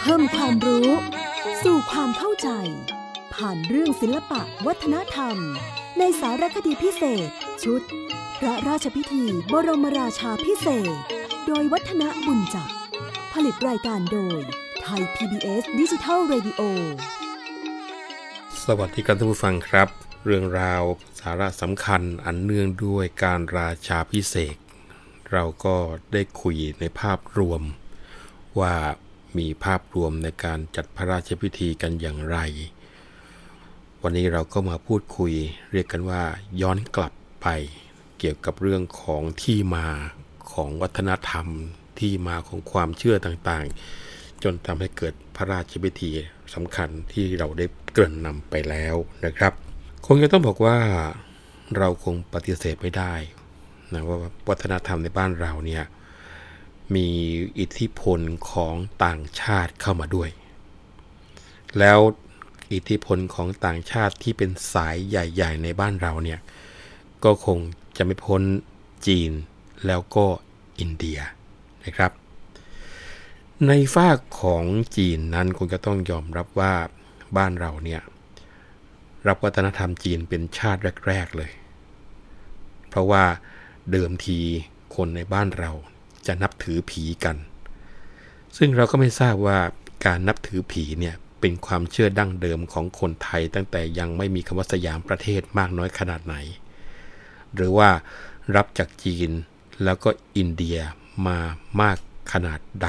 เพิ่มความรู้ สู่ความเข้าใจ ผ่านเรื่องศิลปะวัฒนธรรม ในสารคดีพิเศษ ชุด พระราชพิธีบรมราชาพิเศษ โดยวัฒนบุญจักผลิตรายการโดยไทย PBS ดิจิทัล Radio สวัสดีครับท่านผู้ฟังครับ เรื่องราวสาระสำคัญอันเนื่องด้วยการราชาพิเศษ เราก็ได้คุยในภาพรวม ว่ามีภาพรวมในการจัดพระราชพิธีกันอย่างไร วันนี้เราก็มาพูดคุยเรียกกันว่าย้อนกลับไปเกี่ยวกับเรื่องของที่มาของวัฒนธรรมที่มาของความเชื่อต่างๆ จนทำให้เกิดพระราชพิธีสำคัญที่เราได้เกริ่นนำไปแล้วนะครับ คงจะต้องบอกว่าเราคงปฏิเสธไม่ได้ นะว่าวัฒนธรรมในบ้านเราเนี่ยมีอิทธิพลของต่างชาติเข้ามาด้วย แล้วอิทธิพลของต่างชาติที่เป็นสายใหญ่ ๆ ในบ้านเราเนี่ยก็คงจะไม่พ้นจีนแล้วก็อินเดียนะครับ ในฝากของจีนนั้นคงจะต้องยอมรับว่าบ้านเราเนี่ยรับวัฒนธรรมจีนเป็นชาติแรก ๆ เลย เพราะว่า เดิมทีคนในบ้านเราจะนับถือผีกัน ซึ่งเราก็ไม่ทราบว่าการนับถือผีเนี่ยเป็นความเชื่อดั้งเดิมของคนไทยตั้งแต่ยังไม่มีคำว่าสยามประเทศมากน้อยขนาดไหน หรือว่ารับจากจีนแล้วก็อินเดียมามากขนาดใด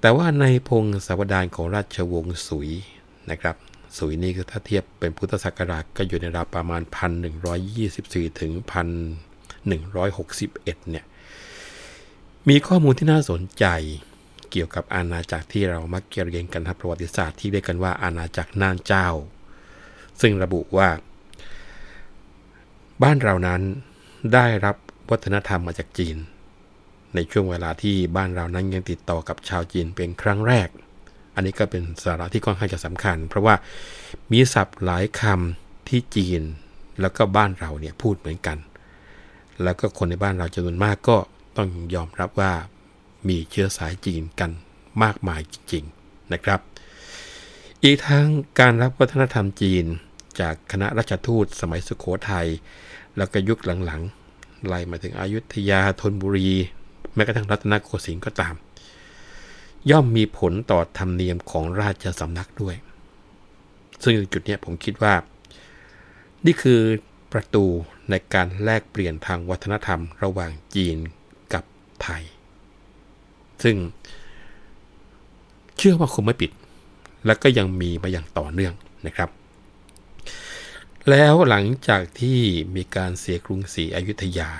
แต่ว่าในพงศาวดารของราชวงศ์สุยนะครับสุยนี่คือถ้าเทียบเป็นพุทธศักราชก็อยู่ในราวประมาณ 1124 ถึง 161 เนี่ย มีข้อมูลที่น่าสนใจเกี่ยวกับอาณาจักรที่เรามักเรียนกันทางประวัติศาสตร์ที่เรียกกันว่าอาณาจักรน่านเจ้า ซึ่งระบุว่า บ้านเรานั้นได้รับวัฒนธรรมมาจากจีน ในช่วงเวลาที่บ้านเรานั้นยังติดต่อกับชาวจีนเป็นครั้งแรก อันนี้ก็เป็นสาระที่ค่อนข้างจะสำคัญ เพราะว่ามีศัพท์หลายคำที่จีนแล้วก็บ้านเราเนี่ยพูดเหมือนกัน แล้วก็คนในบ้านเราจำนวนมากก็ต้องยอมรับว่ามีเชื้อสายจีนกันมากมายจริงๆนะครับ อีกทั้งการรับวัฒนธรรมจีนจากคณะราชทูตสมัยสุขโขทัยแล้วก็ยุคหลังๆไล่มาถึงอายุทยาธนบุรี แม้กระทั่งรัตนโกสินทร์ก็ตาม ย่อมมีผลต่อธรรมเนียมของราชสำนักด้วย ซึ่งจุดนี้ผมคิดว่า นี่คือ ประตูในการแลกเปลี่ยนทางวัฒนธรรมระหว่างจีนกับไทย ซึ่งเชื่อว่าคงไม่ปิด และก็ยังมีมาอย่างต่อเนื่องนะครับ แล้วหลังจากที่มีการเสียกรุงศรีอยุธยา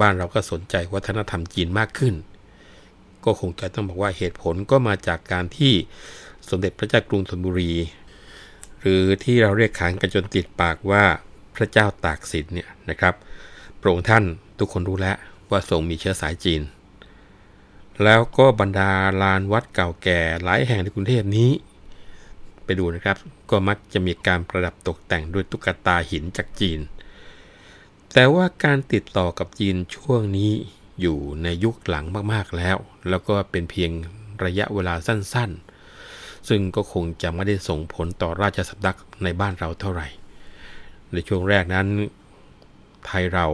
บ้านเราก็สนใจวัฒนธรรมจีนมากขึ้น ก็คงจะต้องบอกว่าเหตุผลก็มาจากการที่สมเด็จพระเจ้ากรุงธนบุรี หรือที่เราเรียกขานกันจนติดปากว่า พระเจ้าตากสินเนี่ยนะครับพระองค์ท่านทุกคนรู้แล้วว่าทรงมีเชื้อสายจีน แล้วก็บรรดาลานวัดเก่าแก่หลายแห่งในกรุงเทพนี้ ไปดูนะครับก็มักจะมีการประดับตกแต่งด้วยตุ๊กตาหินจากจีน แต่ว่าการติดต่อกับจีนช่วงนี้อยู่ในยุคหลังมากๆแล้ว แล้วก็เป็นเพียงระยะเวลาสั้นๆ ซึ่งก็คงจะไม่ได้ส่งผลต่อราชสำนักในบ้านเราเท่าไหร่ ในช่วงแรกนั้น ไทยเรา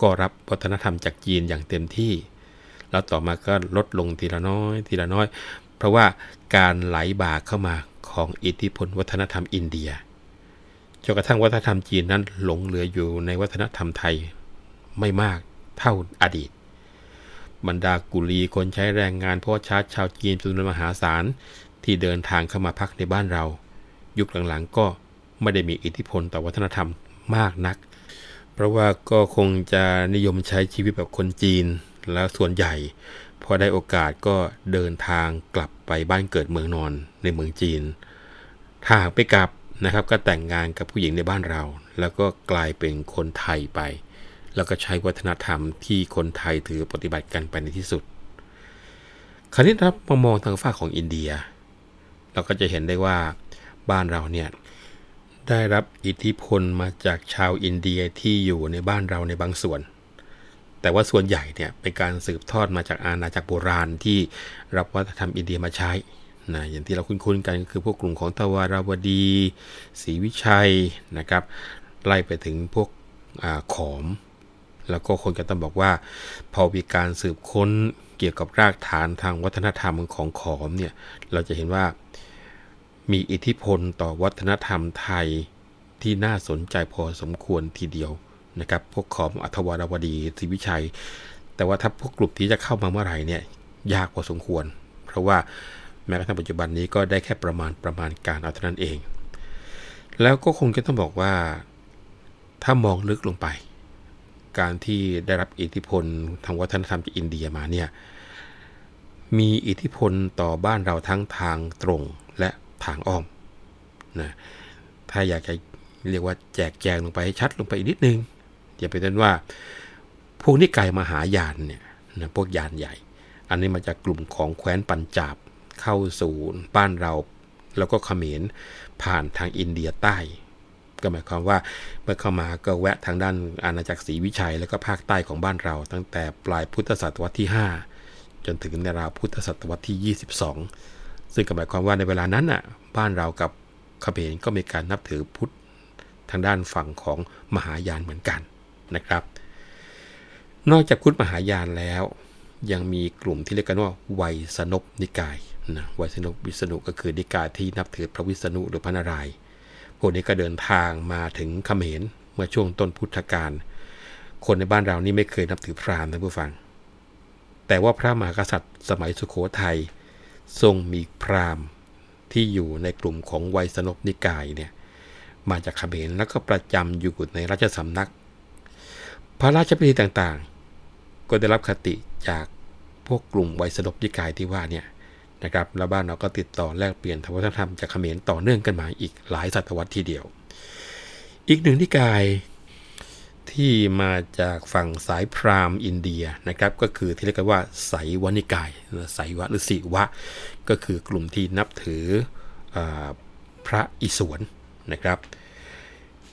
ก็รับวัฒนธรรมจากจีนอย่างเต็มที่ แล้วต่อมาก็ลดลงทีละน้อย ทีละน้อย เพราะว่าการไหลบ่าเข้ามาของอิทธิพลวัฒนธรรมอินเดียจนกระทั่งวัฒนธรรมจีนนั้นหลงเหลืออยู่ในวัฒนธรรมไทยไม่มากเท่าอดีต บรรดากุลีคนใช้แรงงานพ่อชาติชาวจีนจำนวนมหาศาลที่เดินทางเข้ามาพักในบ้านเรา ยุคหลังๆก็ ไม่ได้มีอิทธิพลต่อวัฒนธรรมมากนัก เพราะว่าก็คงจะนิยมใช้ชีวิตแบบคนจีน แล้วส่วนใหญ่พอได้โอกาสก็เดินทางกลับไปบ้านเกิดเมืองนอนในเมืองจีน ถ้าหากไปกลับนะครับก็แต่งงานกับผู้หญิงในบ้านเรา แล้วก็กลายเป็นคนไทยไป แล้วก็ใช้วัฒนธรรมที่คนไทยถือปฏิบัติกันไปในที่สุด คราวนี้ครับมามองทางฝั่งของอินเดีย เราก็จะเห็นได้ว่าบ้านเราเนี่ย ได้รับอิทธิพลมาจากชาวอินเดียที่อยู่ในบ้านเราในบางส่วน แต่ว่าส่วนใหญ่เนี่ยเป็นการสืบทอดมาจากอาณาจักรโบราณที่รับวัฒนธรรมอินเดียมาใช้นะอย่างที่เราคุ้นๆกันก็คือพวกกลุ่มของทวาราวดีศรีวิชัยนะครับไล่ไปถึงพวกอขอม แล้วก็คนก็ต้องบอกว่า พอมีการสืบค้นเกี่ยวกับรากฐานทางวัฒนธรรมของขอมเนี่ยเราจะเห็นว่า มีอิทธิพลต่อวัฒนธรรมไทยที่น่าสนใจพอสมควรทีเดียวนะครับ พวกขอมอัธวารวดีศรีวิชัย แต่ว่าถ้าพวกกลุ่มที่จะเข้ามาเมื่อไหร่เนี่ยยากพอสมควร เพราะว่าแม้กระทั่งปัจจุบันนี้ก็ได้แค่ประมาณประมาณการเอาเท่านั้นเอง แล้วก็คงจะต้องบอกว่าถ้ามองลึกลงไป การที่ได้รับอิทธิพลทางวัฒนธรรมจากอินเดียมาเนี่ยมีอิทธิพลต่อบ้านเราทั้งทางตรง ทางอ้อมนะถ้าอยากจะเรียกว่าแจกแจงลงไปให้ชัดลงไปอีกนิดนึงอย่าไปต้นว่าพวกนิกายมหายานเนี่ยนะพวกยานใหญ่ อันนี้มาจากกลุ่มของแคว้นปัญจาบเข้าสู่บ้านเราแล้วก็เขมรผ่านทางอินเดียใต้ ก็หมายความว่าเมื่อเข้ามาก็แวะทางด้านอาณาจักรศรีวิชัย แล้วก็ภาคใต้ของบ้านเรา ตั้งแต่ปลายพุทธศตวรรษที่ 5 จนถึงในราวพุทธศตวรรษที่ 22 ซึ่งก็หมายความว่าในเวลานั้นน่ะบ้านเรากับเขมรก็มีการนับถือพุทธทางด้านฝั่งของมหายานเหมือนกันนะครับ นอกจากพุทธมหายานแล้ว ยังมีกลุ่มที่เรียกกันว่าไวยสนบนิกายนะไวยสนบวิษณุก็คือนิกายที่นับถือพระวิษณุหรือพระนารายณ์พวกนี้ก็เดินทางมาถึงเขมรเมื่อช่วงต้นพุทธกาลคนในบ้านเรานี่ไม่เคยนับถือพราหมณ์นะผู้ฟัง แต่ว่าพระมหากษัตริย์สมัยสุขโขทัย ทรงมีพราหมณ์ที่อยู่ในกลุ่มของไวยสนบนิกายเนี่ยมาจากขเขมรแล้วก็ประจำอยู่ในราชสำนัก พระราชพิธีต่างๆ ก็ได้รับคติจากพวกกลุ่มไวยสนบนิกายที่ว่าเนี่ยนะครับแล้วบ้านเราก็ติดต่อแลกเปลี่ยนวัฒนธรรมจากเขมรต่อเนื่องกันมาอีกหลายศตวรรษทีเดียว อีกหนึ่งนิกาย ที่มาจากฝั่งสายพราหมณ์อินเดียนะครับก็คือที่เรียกกันว่าไสยวนิกายไสยวะหรือสิวะ ก็คือกลุ่มที่นับถืออพระอิศวรนะครับ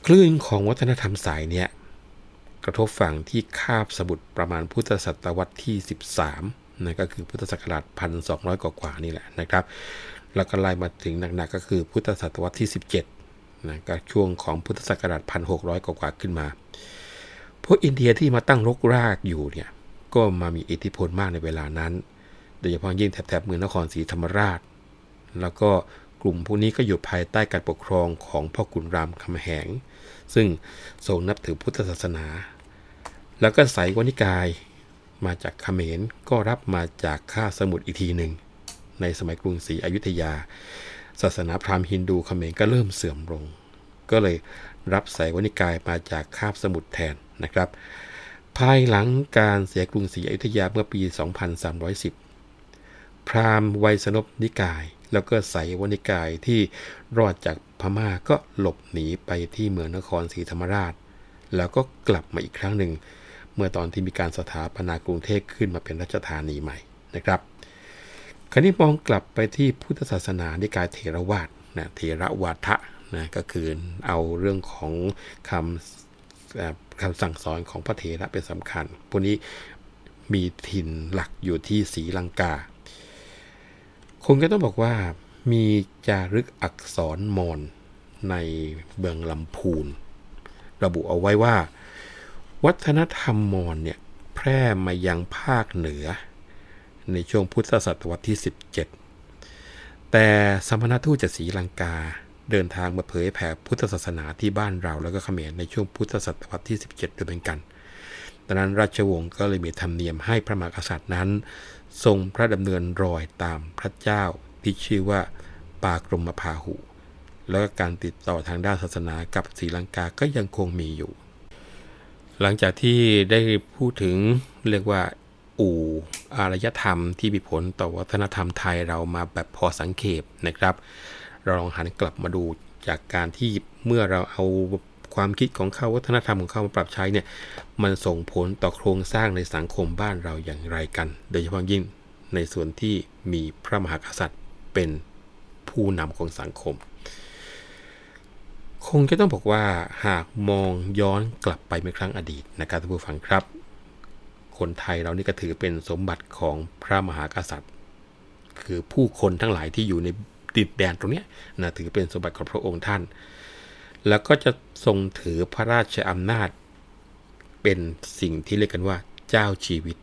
คลื่นของวัฒนธรรมสายเนี้ยกระทบฝั่งที่คาบสมุทรประมาณพุทธศตวรรษที่ 13นะก็คือพุทธศักราช 1,200 กว่าๆนี่แหละนะครับ แล้วก็ไล่มาถึงหนักๆก็คือพุทธศตวรรษที่ 17 นะก็ช่วงของพุทธศักราช1,600 กว่าขึ้นมา พวกอินเดียที่มาตั้งรกรากอยู่เนี่ยก็มามีอิทธิพลมากในเวลานั้น โดยเฉพาะยิ่งแถบเมืองนครศรีธรรมราช แล้วก็กลุ่มพวกนี้ก็อยู่ภายใต้การปกครองของพ่อขุนรามคำแหง ซึ่งทรงนับถือพุทธศาสนา แล้วก็สายวนิกายมาจากเขมรก็รับมาจากข้าสมุทรอีกทีหนึ่งในสมัยกรุงศรีอยุธยา ศาสนาพราหมณ์ฮินดูเขมรก็เริ่มเสื่อมลง ก็เลยรับสายวนิกายมาจากคาบสมุทรแทนนะครับ ภายหลังการเสียกรุงศรีอยุธยาเมื่อปี 2310 พราหมณ์ไวยสนบนิกาย แล้วก็ใส่วนิกายที่รอดจากพม่าก็หลบหนีไปที่เมืองนครศรีธรรมราช แล้วก็กลับมาอีกครั้งหนึ่ง เมื่อตอนที่มีการสถาปนากรุงเทพขึ้นมาเป็นราชธานีใหม่นะครับ คราวนี้มองกลับไปที่พุทธศาสนาในกายเถรวาทนะเถรวาทะนะก็คือเอาเรื่องของคำคำสั่งสอนของพระเถระเป็นสำคัญ พวกนี้มีถิ่นหลักอยู่ที่ศรีลังกา คงก็ต้องบอกว่ามีจารึกอักษรมอนในเบืองลำพูน ระบุเอาไว้ว่า วัฒนธรรมมอนเนี่ยแพร่มายังภาคเหนือ ในช่วงพุทธศตวรรษที่ 17 แต่สมณทูตจากศรีลังกาเดินทางมาเผยแผ่พุทธศาสนาที่บ้านเราแล้วก็เขมรในช่วงพุทธศตวรรษที่ 17 ด้วยเป็นกันดังนั้นราชวงศ์ก็เลยมีธรรมเนียมให้พระมหากษัตริย์นั้น ทรงพระดำเนินรอยตามพระเจ้าที่ชื่อว่าปากรมพาหุ แล้วก็การติดต่อทางด้านศาสนากับศรีลังกาก็ยังคงมีอยู่ หลังจากที่ได้พูดถึงเรียกว่า อู่อารยธรรมที่มีผลต่อวัฒนธรรมไทยเรามาแบบพอสังเขปนะครับ เราลองหันกลับมาดูจากการที่เมื่อเราเอาความคิดของเขาวัฒนธรรมของเขามาปรับใช้เนี่ยมันส่งผลต่อโครงสร้างในสังคมบ้านเราอย่างไรกัน โดยเฉพาะยิ่งในส่วนที่มีพระมหากษัตริย์เป็นผู้นำของสังคม คงจะต้องบอกว่าหากมองย้อนกลับไปเมื่อครั้งอดีตนะครับท่านผู้ฟังครับ คนไทยเรานี่ก็ถือเป็นสมบัติของพระมหากษัตริย์ คือผู้คนทั้งหลายที่อยู่ในดินแดนตรงนี้นะถือเป็นสมบัติของพระองค์ท่าน แล้วก็จะทรงถือพระราชอำนาจ เป็นสิ่งที่เรียกกันว่าเจ้าชีวิต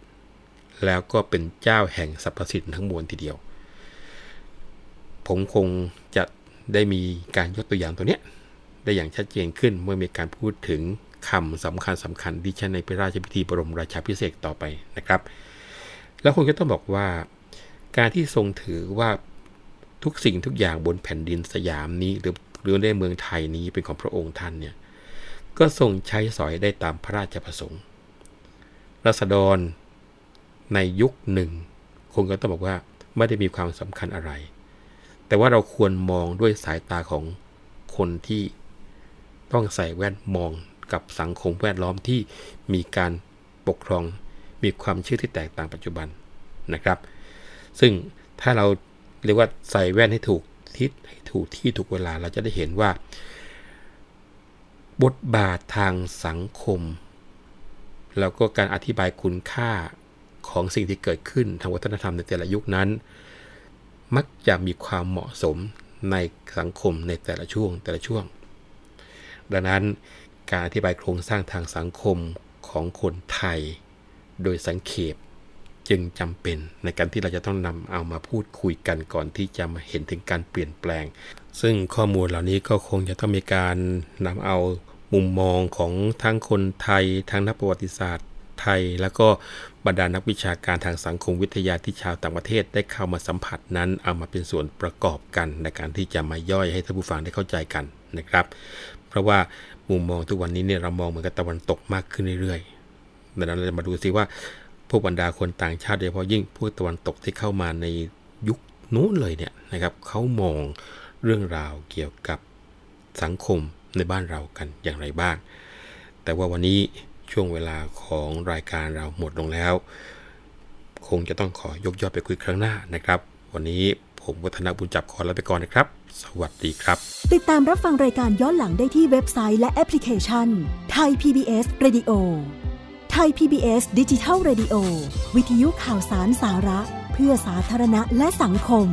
แล้วก็เป็นเจ้าแห่งสรรพสิ่งทั้งมวลทีเดียว ผมคงจะได้มีการยกตัวอย่างตัวเนี้ยได้อย่างชัดเจนขึ้นเมื่อมีการพูดถึง คำสำคัญสำคัญที่ใช้ในพระราชพิธีบรมราชาพิเศษต่อไปนะครับ แล้วคงจะต้องบอกว่า การที่ทรงถือว่าทุกสิ่งทุกอย่างบนแผ่นดินสยามนี้ หรือหรือในเมืองไทยนี้เป็นของพระองค์ท่านเนี่ยก็ทรงใช้สอยได้ตามพระราชประสงค์รัษฎรในยุคหนึ่ง คงก็ต้องบอกว่าไม่ได้มีความสำคัญอะไร แต่ว่าเราควรมองด้วยสายตาของคนที่ต้องใส่แว่นมอง กับสังคมแวดล้อมที่มีการปกครอง มีความเชื่อที่แตกต่างปัจจุบันนะครับ ซึ่งถ้าเราเรียกว่าใส่แว่นให้ถูกทิศให้ถูกที่ถูกเวลาเราจะได้เห็นว่า บทบาททางสังคม แล้วก็การอธิบายคุณค่าของสิ่งที่เกิดขึ้นทางวัฒนธรรมในแต่ละยุคนั้น มักจะมีความเหมาะสมในสังคมในแต่ละช่วงแต่ละช่วง ดังนั้น การอธิบายโครงสร้างทางสังคมของคนไทย โดยสังเขปจึงจำเป็นในการที่เราจะต้องนำเอามาพูดคุยกันก่อนที่จะมาเห็นถึงการเปลี่ยนแปลง ซึ่งข้อมูลเหล่านี้ก็คงจะต้องมีการนำเอามุมมองของทั้งคนไทยทั้งนักประวัติศาสตร์ไทย แล้วก็บรรดานักวิชาการทางสังคมวิทยาที่ชาวต่างประเทศได้เข้ามาสัมผัสนั้น เอามาเป็นส่วนประกอบกันในการที่จะมาย่อยให้ท่านผู้ฟังได้เข้าใจกันนะครับ เพราะว่า มุมมองทุกวันนี้เนี่ยเรามองเหมือนกับตะวันตกมากขึ้นเรื่อยๆดังนั้นเราจะมาดูซิว่าพวกบรรดาคนต่างชาติโดยเฉพาะยิ่งพวกตะวันตกที่เข้ามาในยุคนู้นเลยเนี่ยนะครับเขามองเรื่องราวเกี่ยวกับสังคมในบ้านเรากันอย่างไรบ้าง แต่ว่าวันนี้ช่วงเวลาของรายการเราหมดลงแล้ว คงจะต้องขอยกยอดไปคุยครั้งหน้านะครับ วันนี้ ผมวัฒนบุญจับขอลาไปก่อนนะครับ สวัสดีครับ ติดตามรับฟังรายการย้อนหลังได้ที่เว็บไซต์และแอปพลิเคชันไทย PBS Radio ไทย PBS ดิจิทัล Radio วิทยุข่าวสารสาระ เพื่อสาธารณะและสังคม